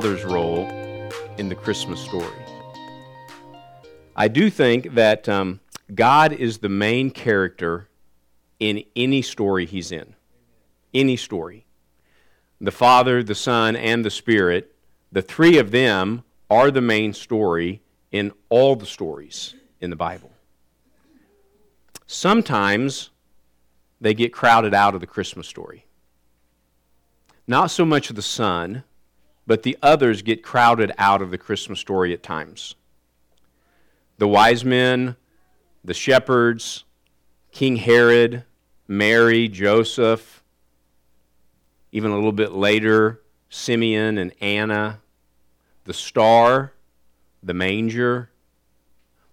the Father's role in the Christmas story. I do think that um, God is the main character in any story He's in. Any story. The Father, the Son, and the Spirit, the three of them are the main story in all the stories in the Bible. Sometimes they get crowded out of the Christmas story. Not so much of the Son, but the others get crowded out of the Christmas story at times. The wise men, the shepherds, King Herod, Mary, Joseph, even a little bit later, Simeon and Anna, the star, the manger.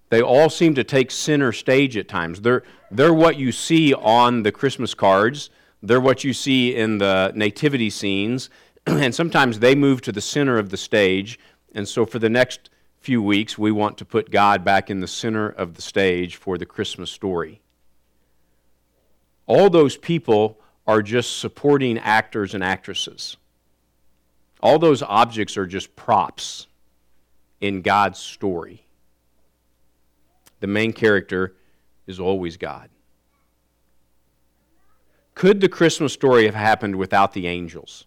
They all seem to take center stage at times. They're, they're what you see on the Christmas cards, they're what you see in the nativity scenes, and sometimes they move to the center of the stage. And so for the next few weeks, we want to put God back in the center of the stage for the Christmas story. All those people are just supporting actors and actresses. All those objects are just props in God's story. The main character is always God. Could the Christmas story have happened without the angels?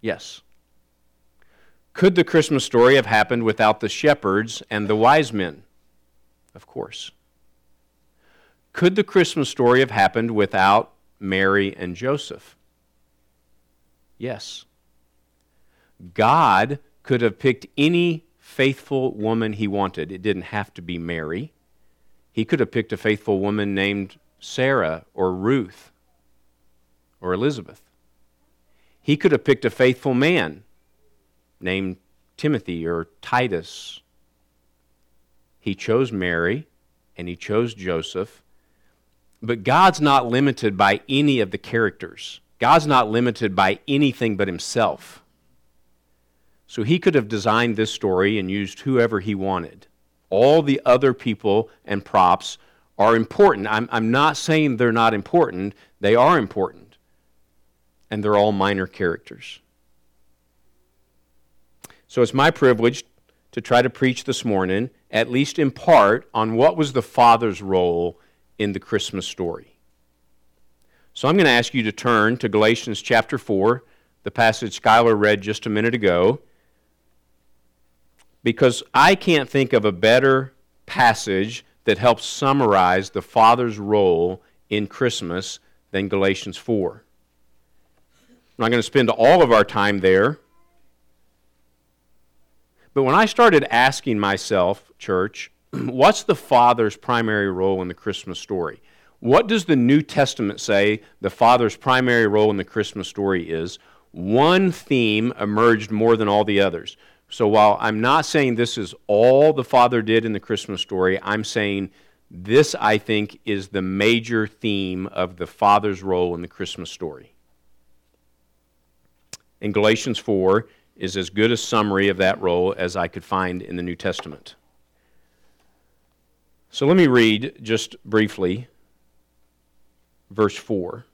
Yes. Could the Christmas story have happened without the shepherds and the wise men? Of course. Could the Christmas story have happened without Mary and Joseph? Yes. God could have picked any faithful woman he wanted. It didn't have to be Mary. He could have picked a faithful woman named Sarah or Ruth or Elizabeth. He could have picked a faithful man named Timothy or Titus. He chose Mary and he chose Joseph. But God's not limited by any of the characters. God's not limited by anything but himself. So he could have designed this story and used whoever he wanted. All the other people and props are important. I'm, I'm not saying they're not important, they are important. And they're all minor characters. So it's my privilege to try to preach this morning, at least in part, on what was the Father's role in the Christmas story. So I'm going to ask you to turn to Galatians chapter 4, the passage Skylar read just a minute ago, because I can't think of a better passage that helps summarize the Father's role in Christmas than Galatians 4. I'm not going to spend all of our time there but when I started asking myself, church, what's the Father's primary role in the Christmas story? What does the New Testament say the Father's primary role in the Christmas story is? One theme emerged more than all the others. So while I'm not saying this is all the Father did in the Christmas story, I'm saying this, I think, is the major theme of the Father's role in the Christmas story. In Galatians 4, is as good a summary of that role as I could find in the New Testament. So let me read just briefly verse 4.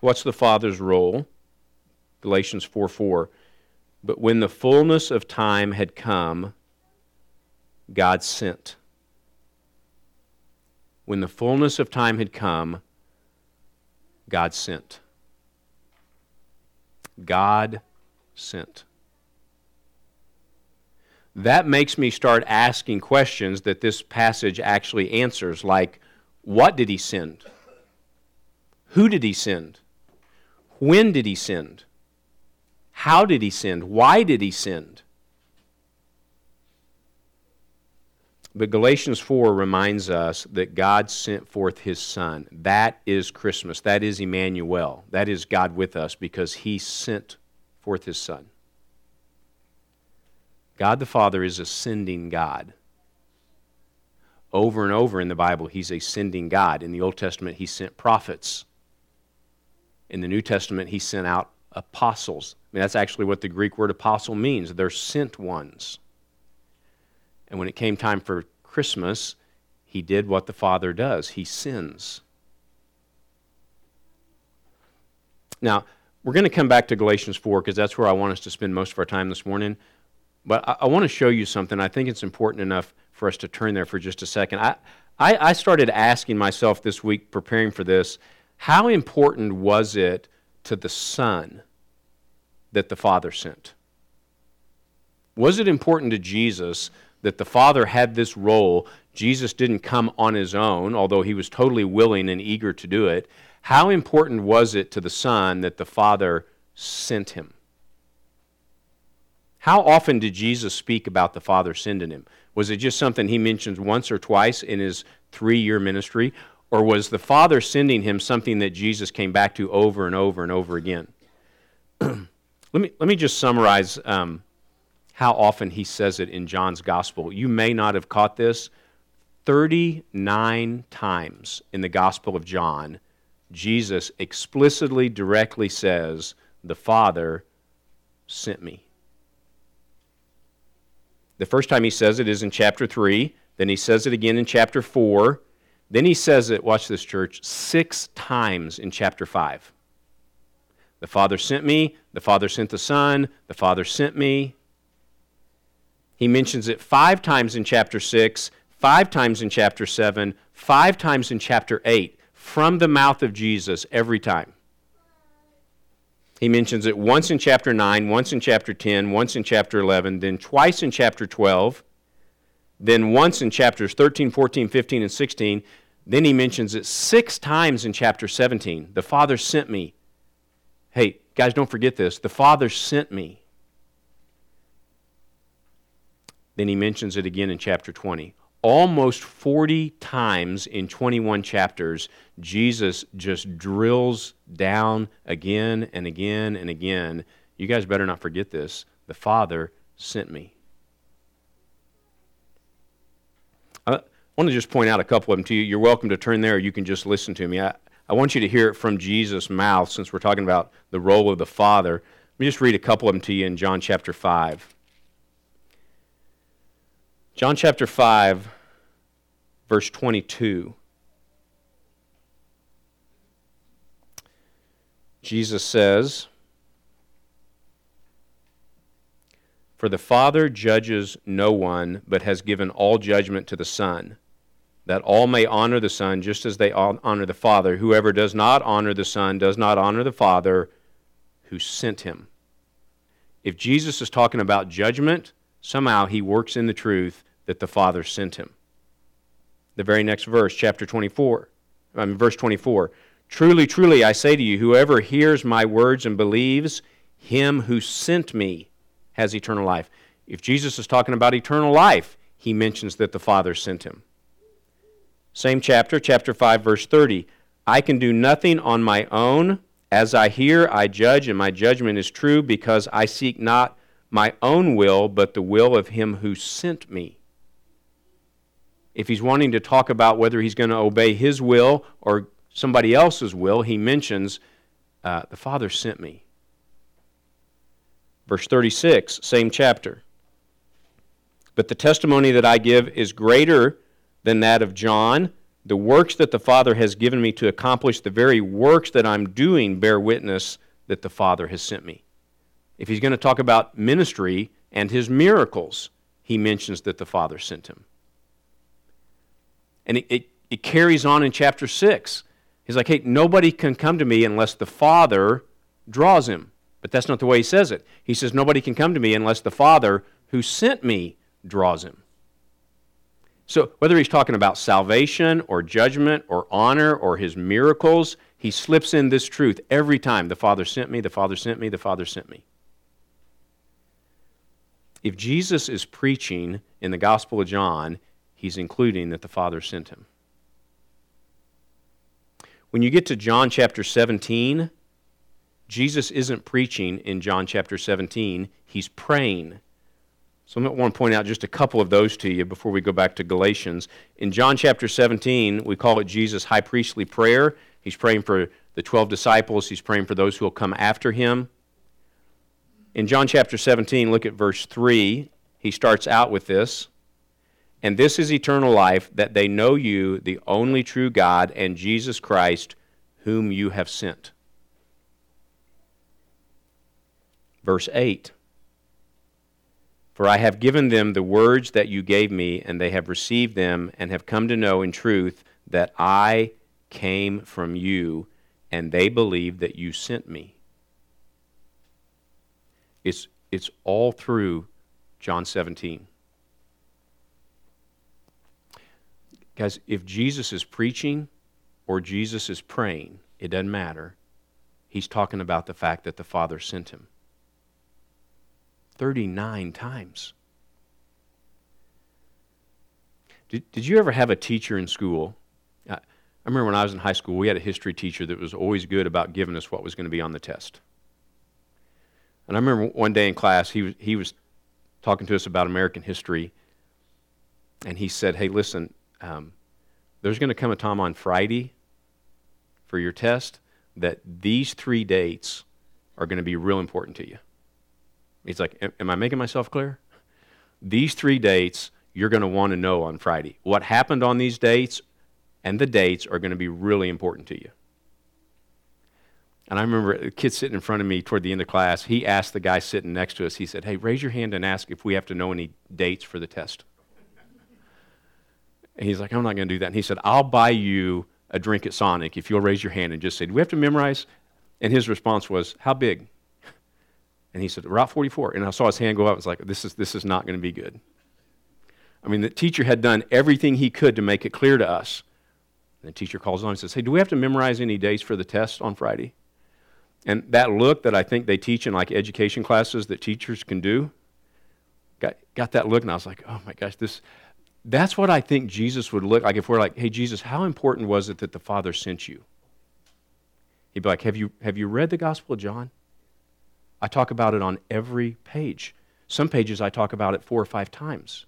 What's the Father's role? Galatians 4 4. But when the fullness of time had come, God sent. When the fullness of time had come, God sent. God sent. That makes me start asking questions that this passage actually answers, like what did he send? Who did he send? When did he send? How did he send? Why did he send? But Galatians 4 reminds us that God sent forth his Son. That is Christmas. That is Emmanuel. That is God with us because he sent forth his Son. God the Father is a sending God. Over and over in the Bible, he's a sending God. In the Old Testament, he sent prophets. In the New Testament, he sent out apostles. I mean, that's actually what the Greek word apostle means. They're sent ones. And when it came time for Christmas, he did what the Father does he sins. Now, we're going to come back to Galatians 4 because that's where I want us to spend most of our time this morning. But I, I want to show you something. I think it's important enough for us to turn there for just a second. I, I, I started asking myself this week, preparing for this, how important was it to the Son that the Father sent? Was it important to Jesus that the Father had this role? Jesus didn't come on his own, although he was totally willing and eager to do it. How important was it to the Son that the Father sent him? How often did Jesus speak about the Father sending him? Was it just something he mentions once or twice in his three year ministry? Or was the Father sending him something that Jesus came back to over and over and over again? let, me, let me just summarize um, how often he says it in John's Gospel. You may not have caught this. 39 times in the Gospel of John, Jesus explicitly, directly says, The Father sent me. The first time he says it is in chapter 3. Then he says it again in chapter 4. Then he says it, watch this, church, six times in chapter 5. The Father sent me. The Father sent the Son. The Father sent me. He mentions it five times in chapter 6, five times in chapter 7, five times in chapter 8, from the mouth of Jesus every time. He mentions it once in chapter 9, once in chapter 10, once in chapter 11, then twice in chapter 12, then once in chapters 13, 14, 15, and 16. Then he mentions it six times in chapter 17. The Father sent me. Hey, guys, don't forget this. The Father sent me. Then he mentions it again in chapter 20 almost 40 times in 21 chapters, Jesus just drills down again and again and again. You guys better not forget this. The Father sent me. I want to just point out a couple of them to you. You're welcome to turn there, you can just listen to me. I, I want you to hear it from Jesus' mouth since we're talking about the role of the Father. Let me just read a couple of them to you in John chapter 5. John chapter 5, verse 22. Jesus says, For the Father judges no one, but has given all judgment to the Son, that all may honor the Son just as they honor the Father. Whoever does not honor the Son does not honor the Father who sent him. If Jesus is talking about judgment, somehow he works in the truth that the Father sent him. The very next verse, chapter 24, I mean, verse 24. Truly, truly, I say to you, whoever hears my words and believes him who sent me has eternal life. If Jesus is talking about eternal life, he mentions that the Father sent him. Same chapter, chapter 5, verse 30. I can do nothing on my own. As I hear, I judge, and my judgment is true because I seek not my own will, but the will of him who sent me if he's wanting to talk about whether he's going to obey his will or somebody else's will, he mentions, uh, The Father sent me. Verse 36, same chapter. But the testimony that I give is greater than that of John. The works that the Father has given me to accomplish, the very works that I'm doing, bear witness that the Father has sent me. If he's going to talk about ministry and his miracles, he mentions that the Father sent him. And it, it, it carries on in chapter 6. He's like, hey, nobody can come to me unless the Father draws him. But that's not the way he says it. He says, nobody can come to me unless the Father who sent me draws him. So, whether he's talking about salvation or judgment or honor or his miracles, he slips in this truth every time. The Father sent me, the Father sent me, the Father sent me. If Jesus is preaching in the Gospel of John, he's including that the Father sent him. When you get to John chapter 17, Jesus isn't preaching in John chapter 17, he's praying. So I want to point out just a couple of those to you before we go back to Galatians. In John chapter 17, we call it Jesus' high priestly prayer. He's praying for the 12 disciples, he's praying for those who will come after him. In John chapter 17, look at verse 3. He starts out with this. And this is eternal life, that they know you, the only true God, and Jesus Christ, whom you have sent. Verse 8 For I have given them the words that you gave me, and they have received them, and have come to know in truth that I came from you, and they believe that you sent me. It's, it's all through John 17. Guys, if Jesus is preaching or Jesus is praying, it doesn't matter. He's talking about the fact that the Father sent him. 39 times. Did, did you ever have a teacher in school? I, remember when I was in high school, we had a history teacher that was always good about giving us what was going to be on the test. And I remember one day in class, he was, he was talking to us about American history, and he said, Hey, listen, um, there's going to come a time on Friday for your test that these three dates are going to be real important to you. He's like, Am I making myself clear? These three dates you're going to want to know on Friday. What happened on these dates and the dates are going to be really important to you. And I remember a kid sitting in front of me toward the end of class, he asked the guy sitting next to us, he said, Hey, raise your hand and ask if we have to know any dates for the test. And he's like, I'm not going to do that. And he said, I'll buy you a drink at Sonic if you'll raise your hand and just say, Do we have to memorize? And his response was, How big? And he said, Route 44. And I saw his hand go up. I was like, This is, this is not going to be good. I mean, the teacher had done everything he could to make it clear to us. And the teacher calls on and says, Hey, do we have to memorize any dates for the test on Friday? And that look that I think they teach in like education classes that teachers can do, got, got that look, and I was like, oh my gosh, this, that's what I think Jesus would look like if we're like, hey, Jesus, how important was it that the Father sent you? He'd be like, have you, have you read the Gospel of John? I talk about it on every page. Some pages I talk about it four or five times.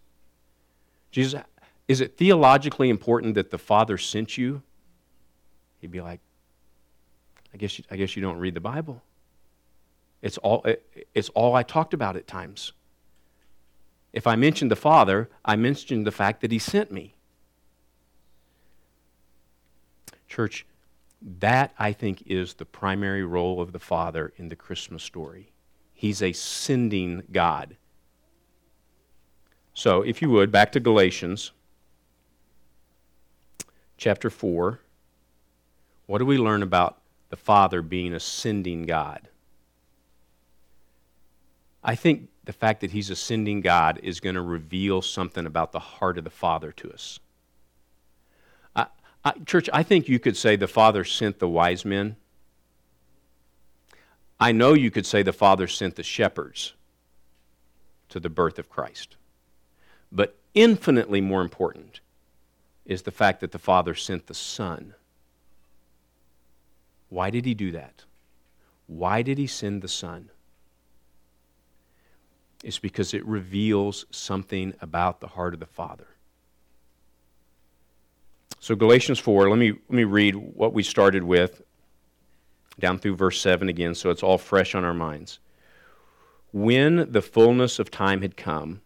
Jesus, is it theologically important that the Father sent you? He'd be like, I guess you, I guess you don't read the Bible. It's all, it, it's all I talked about at times. If I mentioned the Father, I mentioned the fact that He sent me. Church, that I think is the primary role of the Father in the Christmas story. He's a sending God. So, if you would, back to Galatians chapter 4. What do we learn about the Father being a sending God? I think the fact that he's ascending God is going to reveal something about the heart of the Father to us. I, I, church, I think you could say the Father sent the wise men. I know you could say the Father sent the shepherds to the birth of Christ. But infinitely more important is the fact that the Father sent the Son. Why did he do that? Why did he send the Son? Is because it reveals something about the heart of the Father. So, Galatians 4, let me, let me read what we started with down through verse 7 again, so it's all fresh on our minds. When the fullness of time had come,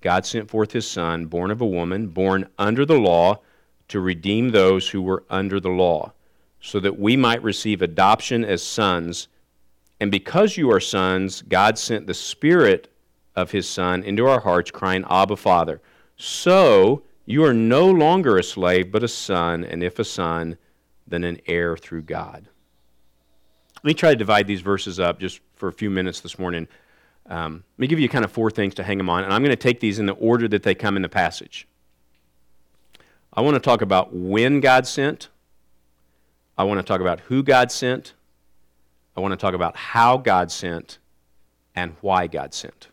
God sent forth his Son, born of a woman, born under the law, to redeem those who were under the law, so that we might receive adoption as sons. And because you are sons, God sent the Spirit of his Son into our hearts, crying, Abba, Father. So you are no longer a slave, but a son, and if a son, then an heir through God. Let me try to divide these verses up just for a few minutes this morning. Um, let me give you kind of four things to hang them on, and I'm going to take these in the order that they come in the passage. I want to talk about when God sent. I want to talk about who God sent. I want to talk about how God sent and why God sent.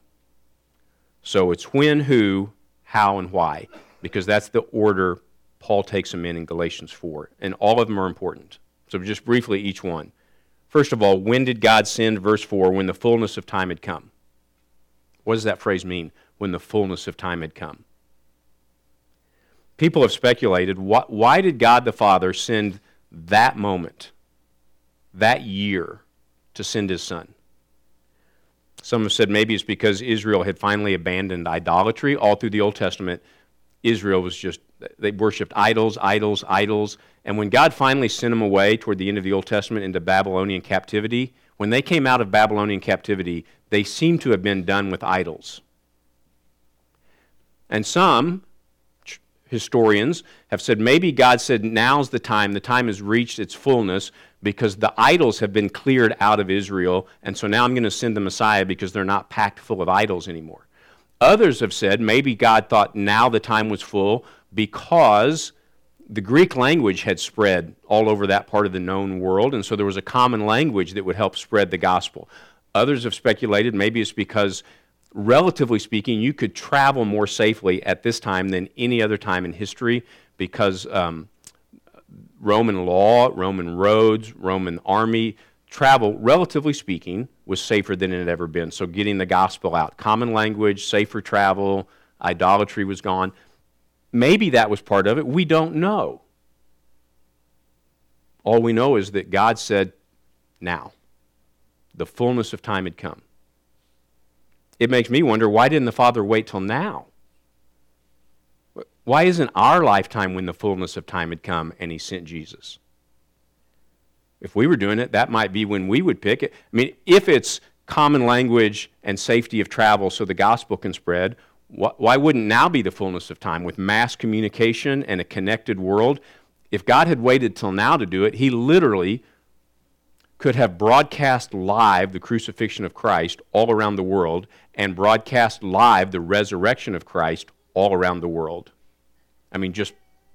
So it's when, who, how, and why, because that's the order Paul takes them in in Galatians 4. And all of them are important. So just briefly, each one. First of all, when did God send, verse 4, when the fullness of time had come? What does that phrase mean, when the fullness of time had come? People have speculated why, why did God the Father send that moment, that year, to send his Son? Some have said maybe it's because Israel had finally abandoned idolatry. All through the Old Testament, Israel was just, they worshiped idols, idols, idols. And when God finally sent them away toward the end of the Old Testament into Babylonian captivity, when they came out of Babylonian captivity, they seem to have been done with idols. And some historians have said maybe God said, now's the time, the time has reached its fullness because the idols have been cleared out of Israel, and so now I'm going to send the Messiah because they're not packed full of idols anymore. Others have said maybe God thought now the time was full because the Greek language had spread all over that part of the known world, and so there was a common language that would help spread the gospel. Others have speculated maybe it's because, relatively speaking, you could travel more safely at this time than any other time in history because um, Roman law, Roman roads, Roman army travel, relatively speaking, was safer than it had ever been. So getting the gospel out, common language, safer travel, idolatry was gone. Maybe that was part of it. We don't know. All we know is that God said, now. The fullness of time had come. It makes me wonder why didn't the Father wait till now? Why isn't our lifetime when the fullness of time had come and he sent Jesus? If we were doing it, that might be when we would pick it. I mean, if it's common language and safety of travel so the gospel can spread, why wouldn't now be the fullness of time with mass communication and a connected world? If God had waited till now to do it, he literally could have broadcast live the crucifixion of Christ all around the world and broadcast live the resurrection of Christ all around the world. I mean, just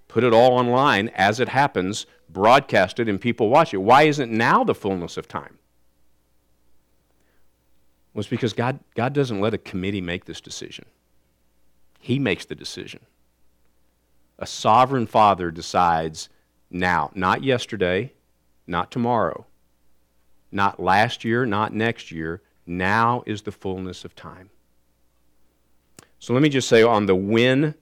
put it all online as it happens, broadcast it, and people watch it. Why isn't now the fullness of time? Well, it's because God, God doesn't let a committee make this decision, He makes the decision. A sovereign father decides now, not yesterday, not tomorrow, not last year, not next year. Now is the fullness of time. So let me just say on the when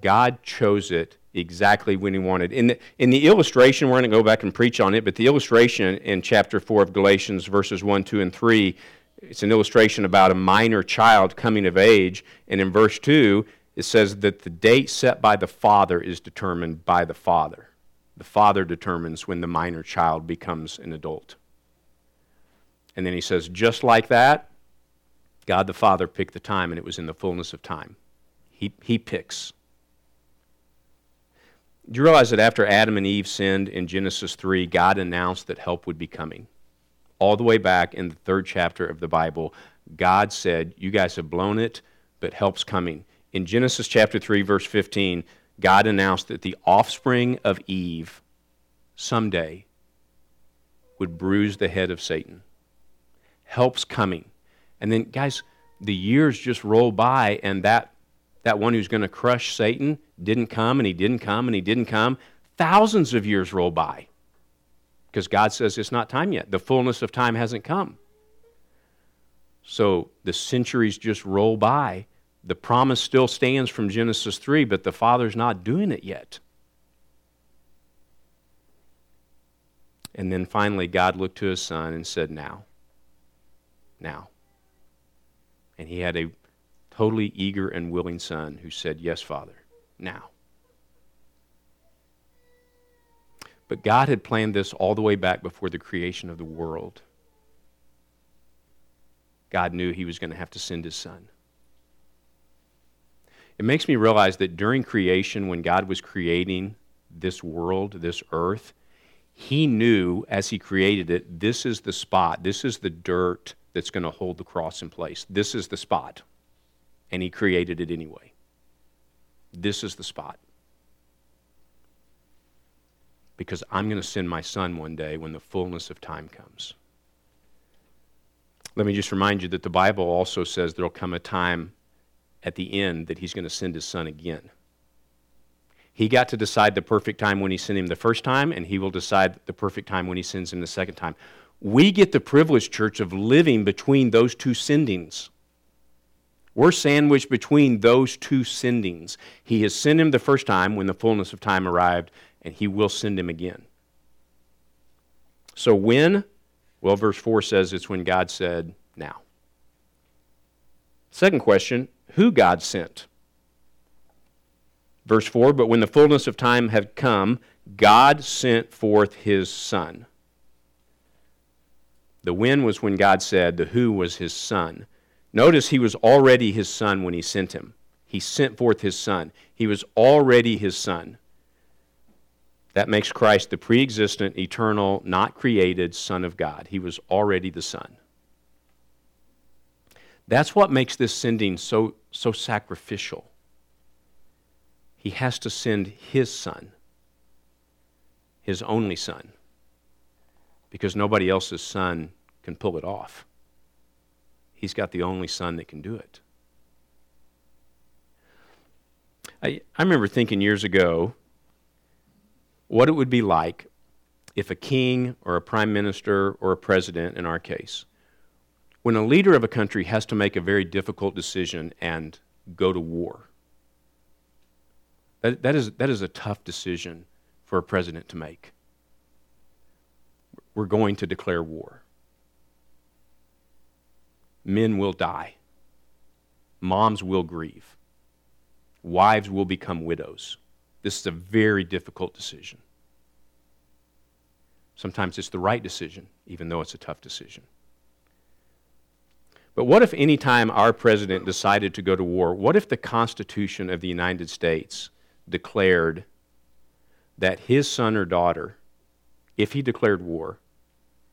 God chose it exactly when He wanted. In the, in the illustration, we're going to go back and preach on it, but the illustration in chapter 4 of Galatians, verses 1, 2, and 3, it's an illustration about a minor child coming of age. And in verse 2, it says that the date set by the father is determined by the father. The father determines when the minor child becomes an adult. And then he says, just like that, God the Father picked the time, and it was in the fullness of time. He, he picks. Do you realize that after Adam and Eve sinned in Genesis 3, God announced that help would be coming? All the way back in the third chapter of the Bible, God said, You guys have blown it, but help's coming. In Genesis chapter 3, verse 15, God announced that the offspring of Eve someday would bruise the head of Satan. Help's coming. And then, guys, the years just roll by, and that that one who's going to crush Satan didn't come and he didn't come and he didn't come. Thousands of years roll by because God says it's not time yet. The fullness of time hasn't come. So the centuries just roll by. The promise still stands from Genesis 3, but the Father's not doing it yet. And then finally, God looked to his son and said, Now. Now. And he had a totally eager and willing son who said, Yes, Father, now. But God had planned this all the way back before the creation of the world. God knew he was going to have to send his son. It makes me realize that during creation, when God was creating this world, this earth, he knew as he created it, this is the spot, this is the dirt that's going to hold the cross in place. This is the spot and he created it anyway. This is the spot. Because I'm going to send my son one day when the fullness of time comes. Let me just remind you that the Bible also says there'll come a time at the end that he's going to send his son again. He got to decide the perfect time when he sent him the first time, and he will decide the perfect time when he sends him the second time. We get the privilege, church, of living between those two sendings. We're sandwiched between those two sendings. He has sent him the first time when the fullness of time arrived, and he will send him again. So when? Well, verse 4 says it's when God said, now. Second question who God sent? Verse 4 But when the fullness of time had come, God sent forth his Son. The when was when God said, the who was his son. Notice he was already his son when he sent him. He sent forth his son. He was already his son. That makes Christ the pre existent, eternal, not created Son of God. He was already the Son. That's what makes this sending so, so sacrificial. He has to send his Son, his only Son, because nobody else's Son can pull it off. He's got the only Son that can do it. I, I remember thinking years ago what it would be like if a king or a prime minister or a president, in our case, when a leader of a country has to make a very difficult decision and go to war. That, that, is, that is a tough decision for a president to make. We're going to declare war. Men will die. Moms will grieve. Wives will become widows. This is a very difficult decision. Sometimes it's the right decision, even though it's a tough decision. But what if any time our president decided to go to war, what if the Constitution of the United States declared that his son or daughter, if he declared war,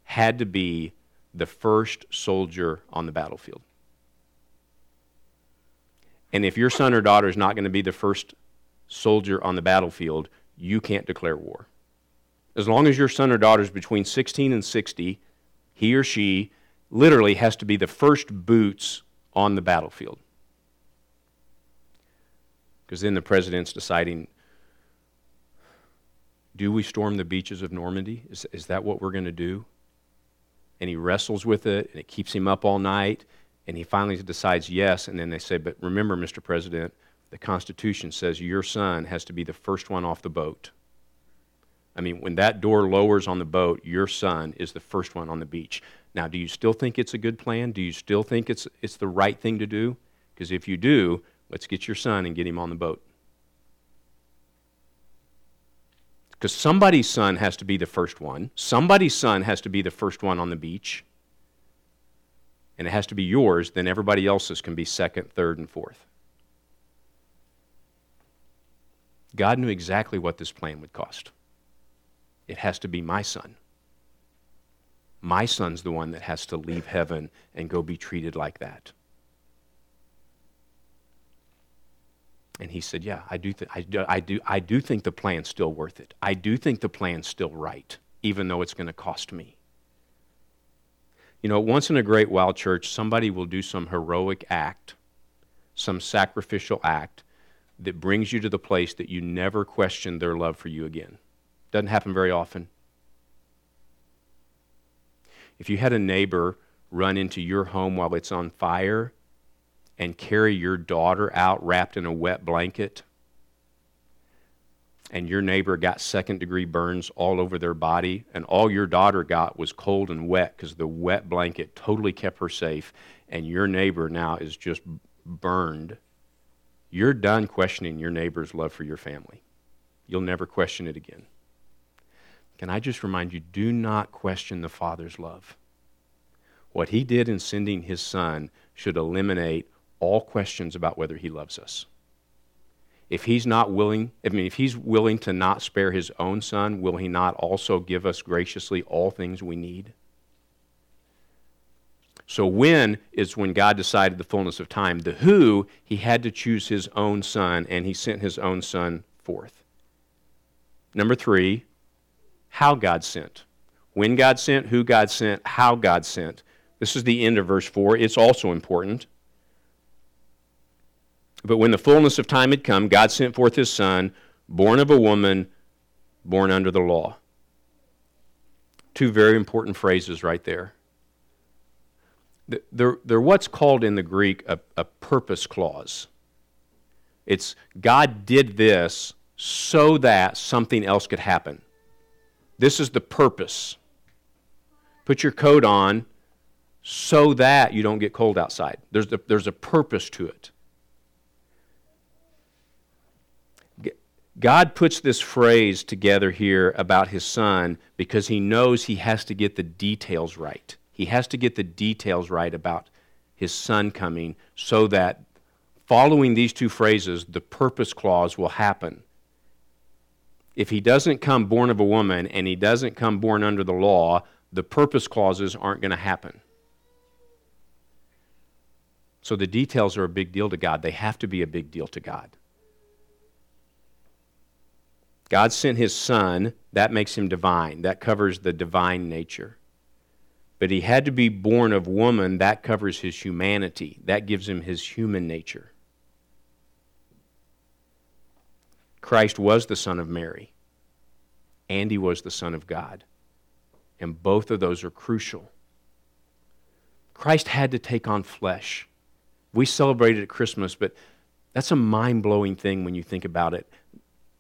had to be the first soldier on the battlefield? And if your son or daughter is not going to be the first soldier on the battlefield, you can't declare war. As long as your son or daughter is between 16 and 60, he or she literally has to be the first boots on the battlefield. Because then the president's deciding do we storm the beaches of Normandy? Is, is that what we're going to do? And he wrestles with it, and it keeps him up all night, and he finally decides yes. And then they say, But remember, Mr. President, the Constitution says your son has to be the first one off the boat. I mean, when that door lowers on the boat, your son is the first one on the beach. Now, do you still think it's a good plan? Do you still think it's, it's the right thing to do? Because if you do, let's get your son and get him on the boat. Because somebody's son has to be the first one. Somebody's son has to be the first one on the beach. And it has to be yours, then everybody else's can be second, third, and fourth. God knew exactly what this plan would cost. It has to be my son. My son's the one that has to leave heaven and go be treated like that. And he said, Yeah, I do, th- I, do, I, do, I do think the plan's still worth it. I do think the plan's still right, even though it's going to cost me. You know, once in a great while, church, somebody will do some heroic act, some sacrificial act, that brings you to the place that you never question their love for you again. Doesn't happen very often. If you had a neighbor run into your home while it's on fire and carry your daughter out wrapped in a wet blanket, and your neighbor got second degree burns all over their body, and all your daughter got was cold and wet because the wet blanket totally kept her safe, and your neighbor now is just burned you're done questioning your neighbor's love for your family. You'll never question it again. Can I just remind you do not question the Father's love. What he did in sending his Son should eliminate all questions about whether he loves us. If he's not willing, I mean, if he's willing to not spare his own Son, will he not also give us graciously all things we need? So, when is when God decided the fullness of time. The who, he had to choose his own son, and he sent his own son forth. Number three, how God sent. When God sent, who God sent, how God sent. This is the end of verse 4. It's also important. But when the fullness of time had come, God sent forth his son, born of a woman, born under the law. Two very important phrases right there they're, they're what's called in the Greek a, a purpose clause. It's God did this so that something else could happen. This is the purpose. Put your coat on so that you don't get cold outside. There's, a, there's a purpose to it. God puts this phrase together here about his son because he knows he has to get the details right. He has to get the details right about his son coming so that following these two phrases, the purpose clause will happen. If he doesn't come born of a woman and he doesn't come born under the law, the purpose clauses aren't going to happen. So the details are a big deal to God. They have to be a big deal to God. God sent his son, that makes him divine. That covers the divine nature. But he had to be born of woman, that covers his humanity. That gives him his human nature. Christ was the Son of Mary, and he was the Son of God. And both of those are crucial. Christ had to take on flesh. We celebrate it at Christmas, but that's a mind blowing thing when you think about it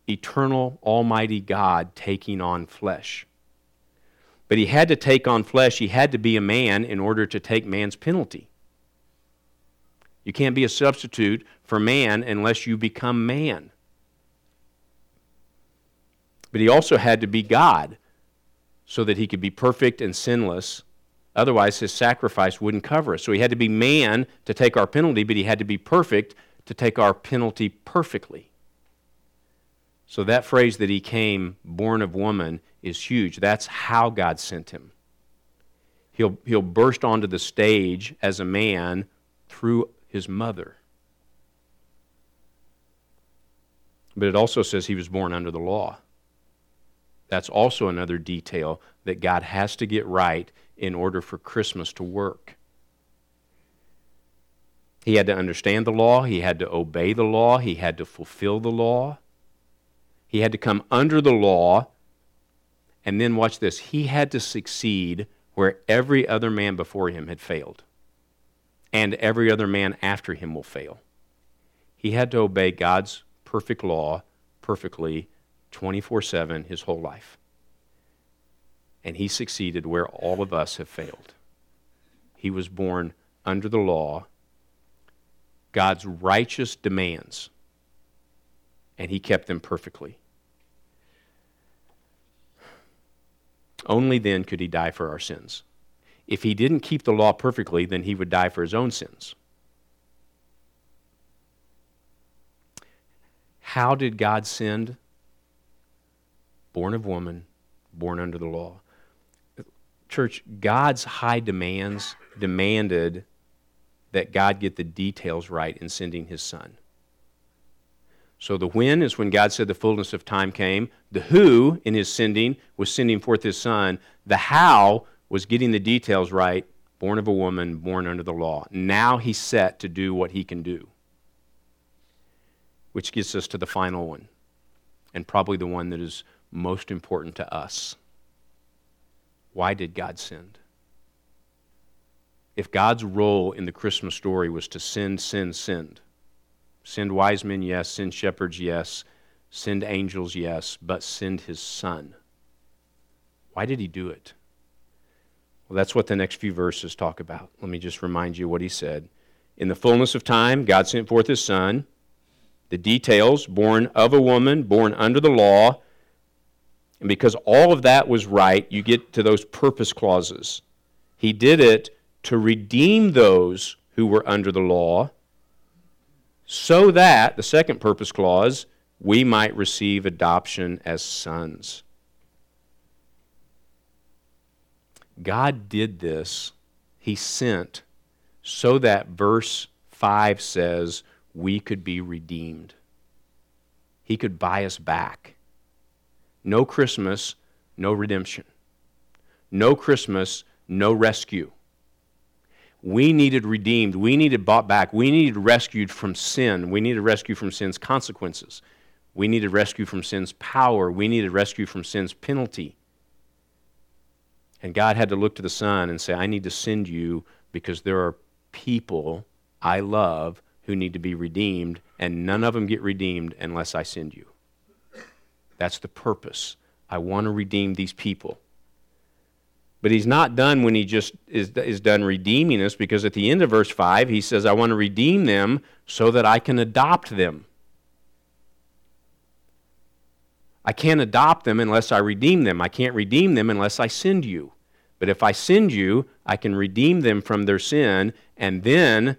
eternal, almighty God taking on flesh. But he had to take on flesh, he had to be a man in order to take man's penalty. You can't be a substitute for man unless you become man. But he also had to be God so that he could be perfect and sinless. Otherwise, his sacrifice wouldn't cover us. So he had to be man to take our penalty, but he had to be perfect to take our penalty perfectly. So that phrase that he came born of woman is huge. That's how God sent him. He'll, he'll burst onto the stage as a man through his mother. But it also says he was born under the law. That's also another detail that God has to get right in order for Christmas to work. He had to understand the law, he had to obey the law, he had to fulfill the law. He had to come under the law. And then, watch this, he had to succeed where every other man before him had failed. And every other man after him will fail. He had to obey God's perfect law perfectly 24 7 his whole life. And he succeeded where all of us have failed. He was born under the law, God's righteous demands, and he kept them perfectly. Only then could he die for our sins. If he didn't keep the law perfectly, then he would die for his own sins. How did God send? Born of woman, born under the law. Church, God's high demands demanded that God get the details right in sending his son. So the when is when God said the fullness of time came. The who in his sending was sending forth his son. The how was getting the details right, born of a woman, born under the law. Now he's set to do what he can do. Which gets us to the final one, and probably the one that is most important to us. Why did God send? If God's role in the Christmas story was to send, send, send, Send wise men, yes. Send shepherds, yes. Send angels, yes. But send his son. Why did he do it? Well, that's what the next few verses talk about. Let me just remind you what he said. In the fullness of time, God sent forth his son. The details born of a woman, born under the law. And because all of that was right, you get to those purpose clauses. He did it to redeem those who were under the law so that, the second purpose clause, we might receive adoption as sons. God did this, He sent, so that verse 5 says we could be redeemed. He could buy us back. No Christmas, no redemption. No Christmas, no rescue. We needed redeemed. We needed bought back. We needed rescued from sin. We needed rescue from sin's consequences. We needed rescue from sin's power. We needed rescue from sin's penalty. And God had to look to the Son and say, I need to send you because there are people I love who need to be redeemed, and none of them get redeemed unless I send you. That's the purpose. I want to redeem these people. But he's not done when he just is, is done redeeming us, because at the end of verse 5, he says, I want to redeem them so that I can adopt them. I can't adopt them unless I redeem them. I can't redeem them unless I send you. But if I send you, I can redeem them from their sin, and then,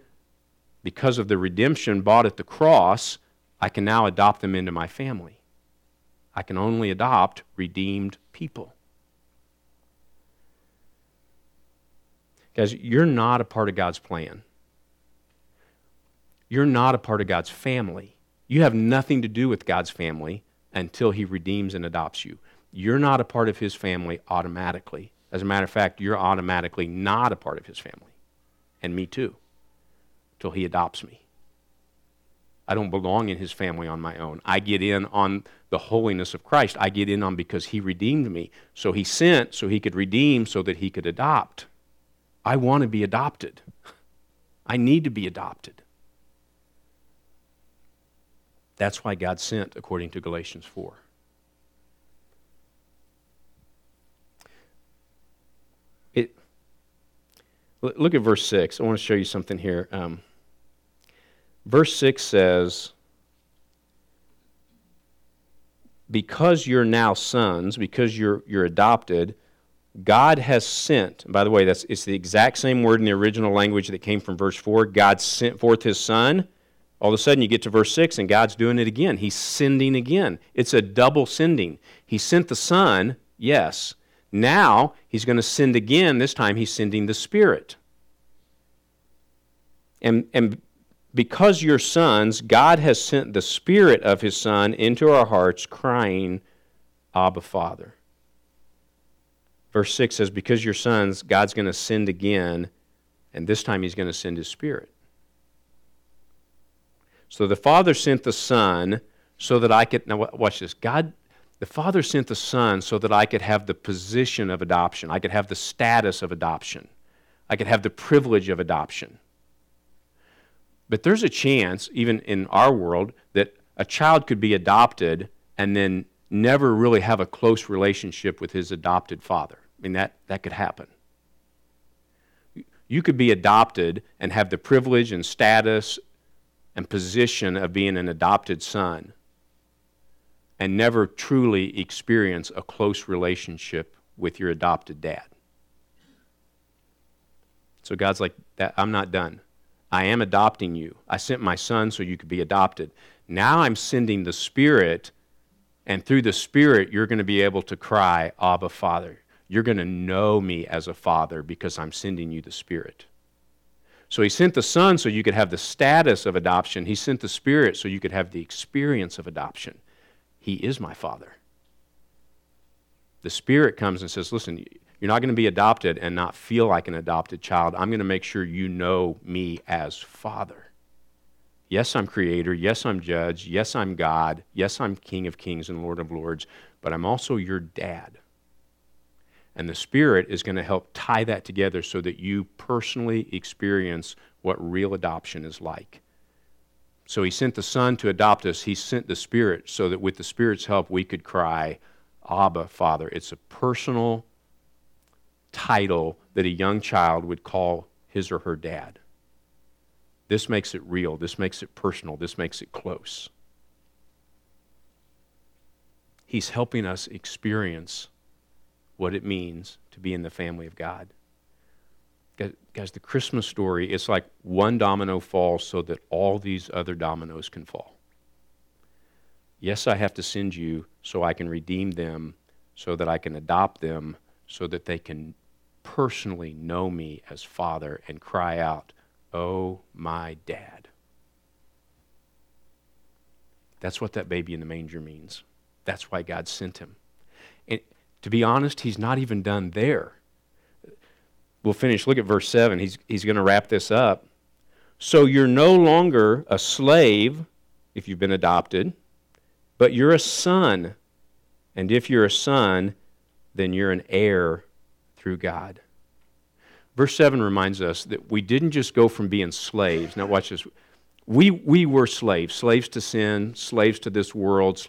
because of the redemption bought at the cross, I can now adopt them into my family. I can only adopt redeemed people. Guys, you're not a part of God's plan. You're not a part of God's family. You have nothing to do with God's family until He redeems and adopts you. You're not a part of His family automatically. As a matter of fact, you're automatically not a part of His family. And me too, till He adopts me. I don't belong in His family on my own. I get in on the holiness of Christ. I get in on because He redeemed me. So He sent so He could redeem so that He could adopt. I want to be adopted. I need to be adopted. That's why God sent, according to Galatians 4. It, look at verse 6. I want to show you something here. Um, verse 6 says, Because you're now sons, because you're, you're adopted, God has sent, by the way, that's, it's the exact same word in the original language that came from verse 4. God sent forth his son. All of a sudden, you get to verse 6, and God's doing it again. He's sending again. It's a double sending. He sent the son, yes. Now, he's going to send again. This time, he's sending the Spirit. And, and because you're sons, God has sent the Spirit of his Son into our hearts, crying, Abba, Father. Verse 6 says, Because you're sons, God's going to send again, and this time he's going to send his spirit. So the Father sent the Son so that I could. Now, watch this. God, the Father sent the Son so that I could have the position of adoption, I could have the status of adoption, I could have the privilege of adoption. But there's a chance, even in our world, that a child could be adopted and then never really have a close relationship with his adopted father. I mean, that, that could happen. You could be adopted and have the privilege and status and position of being an adopted son and never truly experience a close relationship with your adopted dad. So God's like, I'm not done. I am adopting you. I sent my son so you could be adopted. Now I'm sending the Spirit, and through the Spirit, you're going to be able to cry, Abba, Father. You're going to know me as a father because I'm sending you the Spirit. So he sent the Son so you could have the status of adoption. He sent the Spirit so you could have the experience of adoption. He is my Father. The Spirit comes and says, Listen, you're not going to be adopted and not feel like an adopted child. I'm going to make sure you know me as Father. Yes, I'm Creator. Yes, I'm Judge. Yes, I'm God. Yes, I'm King of Kings and Lord of Lords. But I'm also your dad. And the Spirit is going to help tie that together so that you personally experience what real adoption is like. So he sent the Son to adopt us. He sent the Spirit so that with the Spirit's help we could cry, Abba, Father. It's a personal title that a young child would call his or her dad. This makes it real. This makes it personal. This makes it close. He's helping us experience what it means to be in the family of God. Guys, the Christmas story, it's like one domino falls so that all these other dominoes can fall. Yes, I have to send you so I can redeem them, so that I can adopt them, so that they can personally know me as Father and cry out, Oh, my dad. That's what that baby in the manger means. That's why God sent him. And to be honest, he's not even done there. We'll finish. Look at verse 7. He's, he's going to wrap this up. So you're no longer a slave if you've been adopted, but you're a son. And if you're a son, then you're an heir through God. Verse 7 reminds us that we didn't just go from being slaves. Now, watch this. We, we were slaves, slaves to sin, slaves to this world.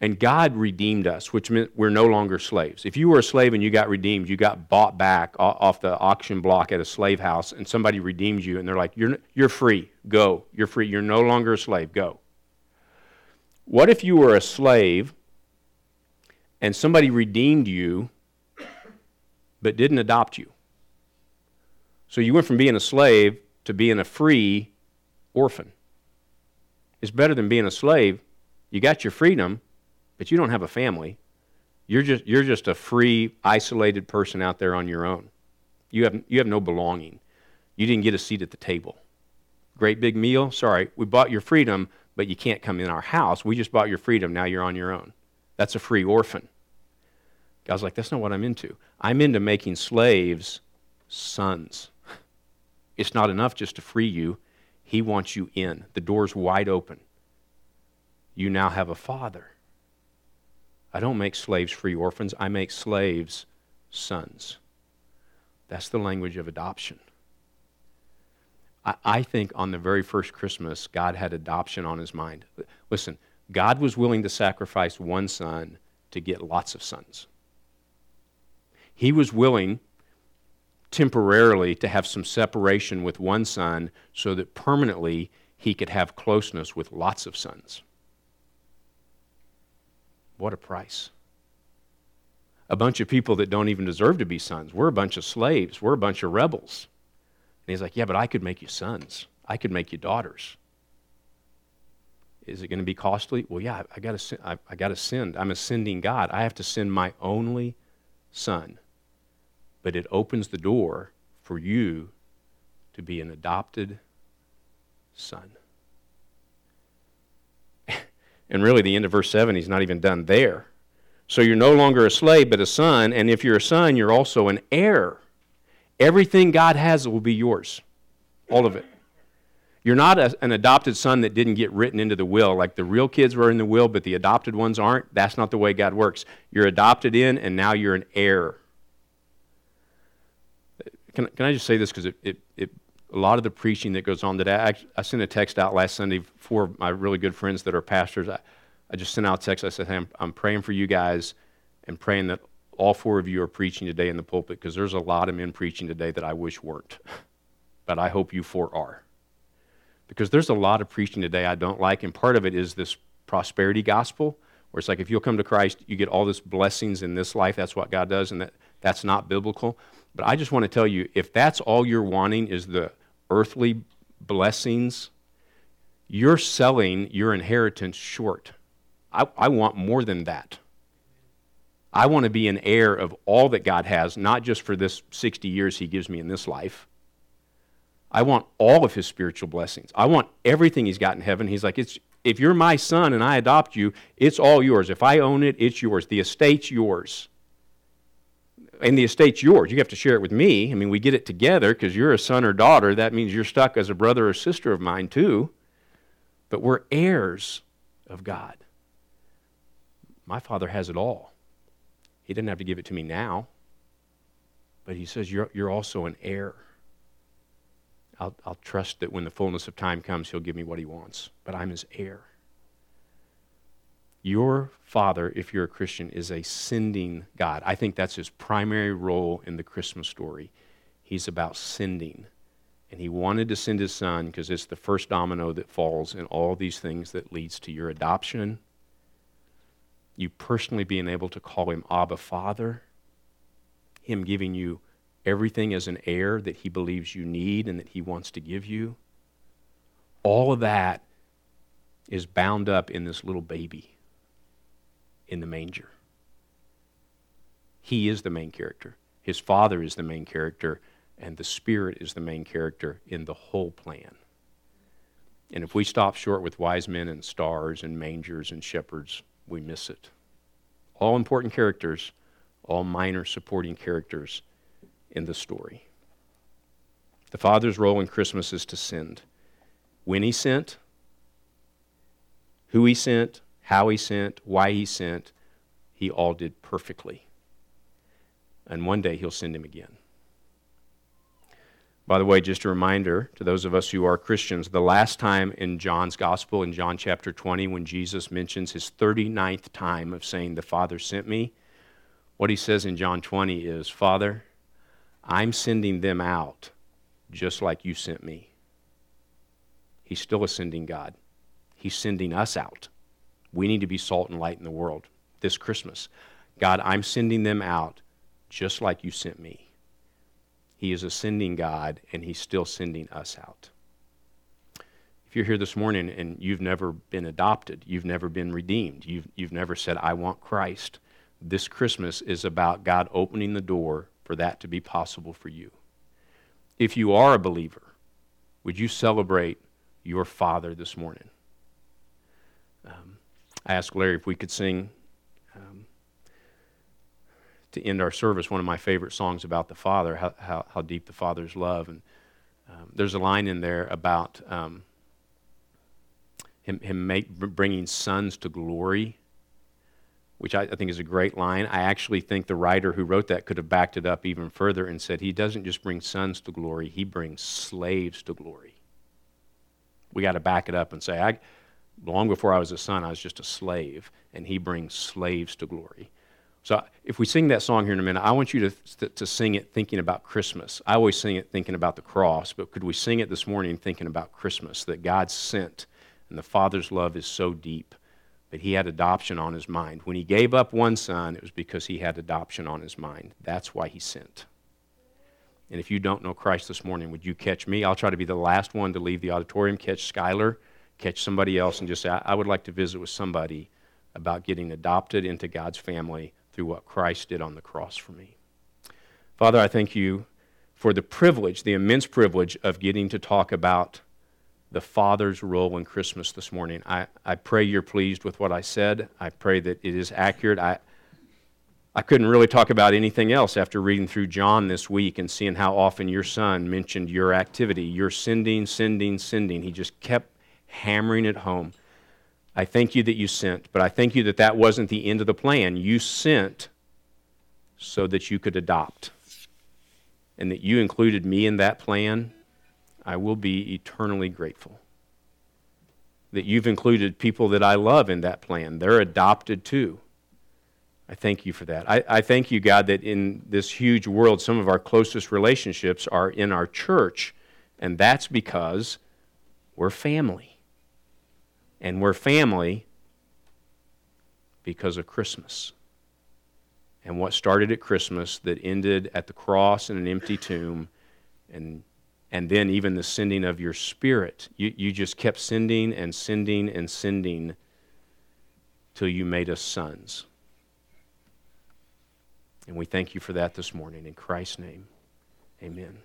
And God redeemed us, which meant we're no longer slaves. If you were a slave and you got redeemed, you got bought back off the auction block at a slave house, and somebody redeemed you, and they're like, You're, you're free, go. You're free. You're no longer a slave, go. What if you were a slave and somebody redeemed you, but didn't adopt you. So you went from being a slave to being a free orphan. It's better than being a slave. You got your freedom, but you don't have a family. You're just, you're just a free, isolated person out there on your own. You have, you have no belonging. You didn't get a seat at the table. Great big meal. Sorry, we bought your freedom, but you can't come in our house. We just bought your freedom. Now you're on your own. That's a free orphan. God's like, that's not what I'm into. I'm into making slaves sons. It's not enough just to free you, He wants you in. The door's wide open. You now have a father. I don't make slaves free orphans, I make slaves sons. That's the language of adoption. I, I think on the very first Christmas, God had adoption on his mind. Listen, God was willing to sacrifice one son to get lots of sons. He was willing temporarily to have some separation with one son so that permanently he could have closeness with lots of sons. What a price. A bunch of people that don't even deserve to be sons. We're a bunch of slaves. We're a bunch of rebels. And he's like, Yeah, but I could make you sons. I could make you daughters. Is it going to be costly? Well, yeah, I, I got to I, I got to send. I'm a sending God. I have to send my only son. But it opens the door for you to be an adopted son. and really, the end of verse 7, he's not even done there. So you're no longer a slave, but a son. And if you're a son, you're also an heir. Everything God has will be yours, all of it. You're not a, an adopted son that didn't get written into the will. Like the real kids were in the will, but the adopted ones aren't. That's not the way God works. You're adopted in, and now you're an heir. Can, can I just say this? Because it, it, it, a lot of the preaching that goes on today, I, I sent a text out last Sunday for my really good friends that are pastors. I, I just sent out a text. I said, hey, I'm, I'm praying for you guys and praying that all four of you are preaching today in the pulpit because there's a lot of men preaching today that I wish weren't. but I hope you four are. Because there's a lot of preaching today I don't like, and part of it is this prosperity gospel, where it's like if you'll come to Christ, you get all this blessings in this life. That's what God does, and that, that's not biblical. But I just want to tell you if that's all you're wanting is the earthly blessings, you're selling your inheritance short. I, I want more than that. I want to be an heir of all that God has, not just for this 60 years He gives me in this life. I want all of His spiritual blessings. I want everything He's got in heaven. He's like, it's, if you're my son and I adopt you, it's all yours. If I own it, it's yours. The estate's yours. And the estate's yours. You have to share it with me. I mean, we get it together because you're a son or daughter. That means you're stuck as a brother or sister of mine, too. But we're heirs of God. My Father has it all. He didn't have to give it to me now, but He says, You're, you're also an heir. I'll, I'll trust that when the fullness of time comes, He'll give me what He wants, but I'm His heir. Your Father, if you're a Christian, is a sending God. I think that's His primary role in the Christmas story. He's about sending. And he wanted to send his son because it's the first domino that falls in all these things that leads to your adoption you personally being able to call him Abba Father, him giving you everything as an heir that he believes you need and that he wants to give you. All of that is bound up in this little baby in the manger. He is the main character. His father is the main character, and the Spirit is the main character in the whole plan. And if we stop short with wise men and stars and mangers and shepherds, we miss it. All important characters, all minor supporting characters in the story. The Father's role in Christmas is to send. When He sent, who He sent, how He sent, why He sent, He all did perfectly. And one day He'll send Him again. By the way, just a reminder to those of us who are Christians the last time in John's Gospel, in John chapter 20, when Jesus mentions his 39th time of saying, The Father sent me, what he says in John 20 is, Father, I'm sending them out just like you sent me. He's still a sending God. He's sending us out. We need to be salt and light in the world this Christmas. God, I'm sending them out just like you sent me. He is a sending God, and He's still sending us out. If you're here this morning and you've never been adopted, you've never been redeemed, you've, you've never said, I want Christ, this Christmas is about God opening the door for that to be possible for you. If you are a believer, would you celebrate your Father this morning? Um, I asked Larry if we could sing um, to end our service one of my favorite songs about the Father, how, how, how deep the Father's love. And um, there's a line in there about um, him, him make, bringing sons to glory, which I, I think is a great line. I actually think the writer who wrote that could have backed it up even further and said he doesn't just bring sons to glory, he brings slaves to glory. We got to back it up and say, I, long before I was a son, I was just a slave, and he brings slaves to glory. So if we sing that song here in a minute, I want you to, to sing it thinking about Christmas. I always sing it thinking about the cross, but could we sing it this morning thinking about Christmas, that God sent, and the Father's love is so deep that he had adoption on his mind. When he gave up one son, it was because he had adoption on his mind. That's why he sent. And if you don't know Christ this morning, would you catch me? I'll try to be the last one to leave the auditorium, catch Skylar catch somebody else and just say, I, would like to visit with somebody about getting adopted into God's family through what Christ did on the cross for me. Father, I thank you for the privilege, the immense privilege of getting to talk about the Father's role in Christmas this morning. I, I pray you're pleased with what I said. I pray that it is accurate. I, I couldn't really talk about anything else after reading through John this week and seeing how often your son mentioned your activity. You're sending, sending, sending. He just kept hammering it home. I thank you that you sent, but I thank you that that wasn't the end of the plan. You sent so that you could adopt, and that you included me in that plan. I will be eternally grateful. That you've included people that I love in that plan. They're adopted too. I thank you for that. I, I, thank you, God, that in this huge world, some of our closest relationships are in our church, and that's because we're family. And we're family because of Christmas. And what started at Christmas that ended at the cross and an empty tomb, and, and then even the sending of your spirit. You, you just kept sending and sending and sending till you made us sons. And we thank you for that this morning. In Christ's name, amen.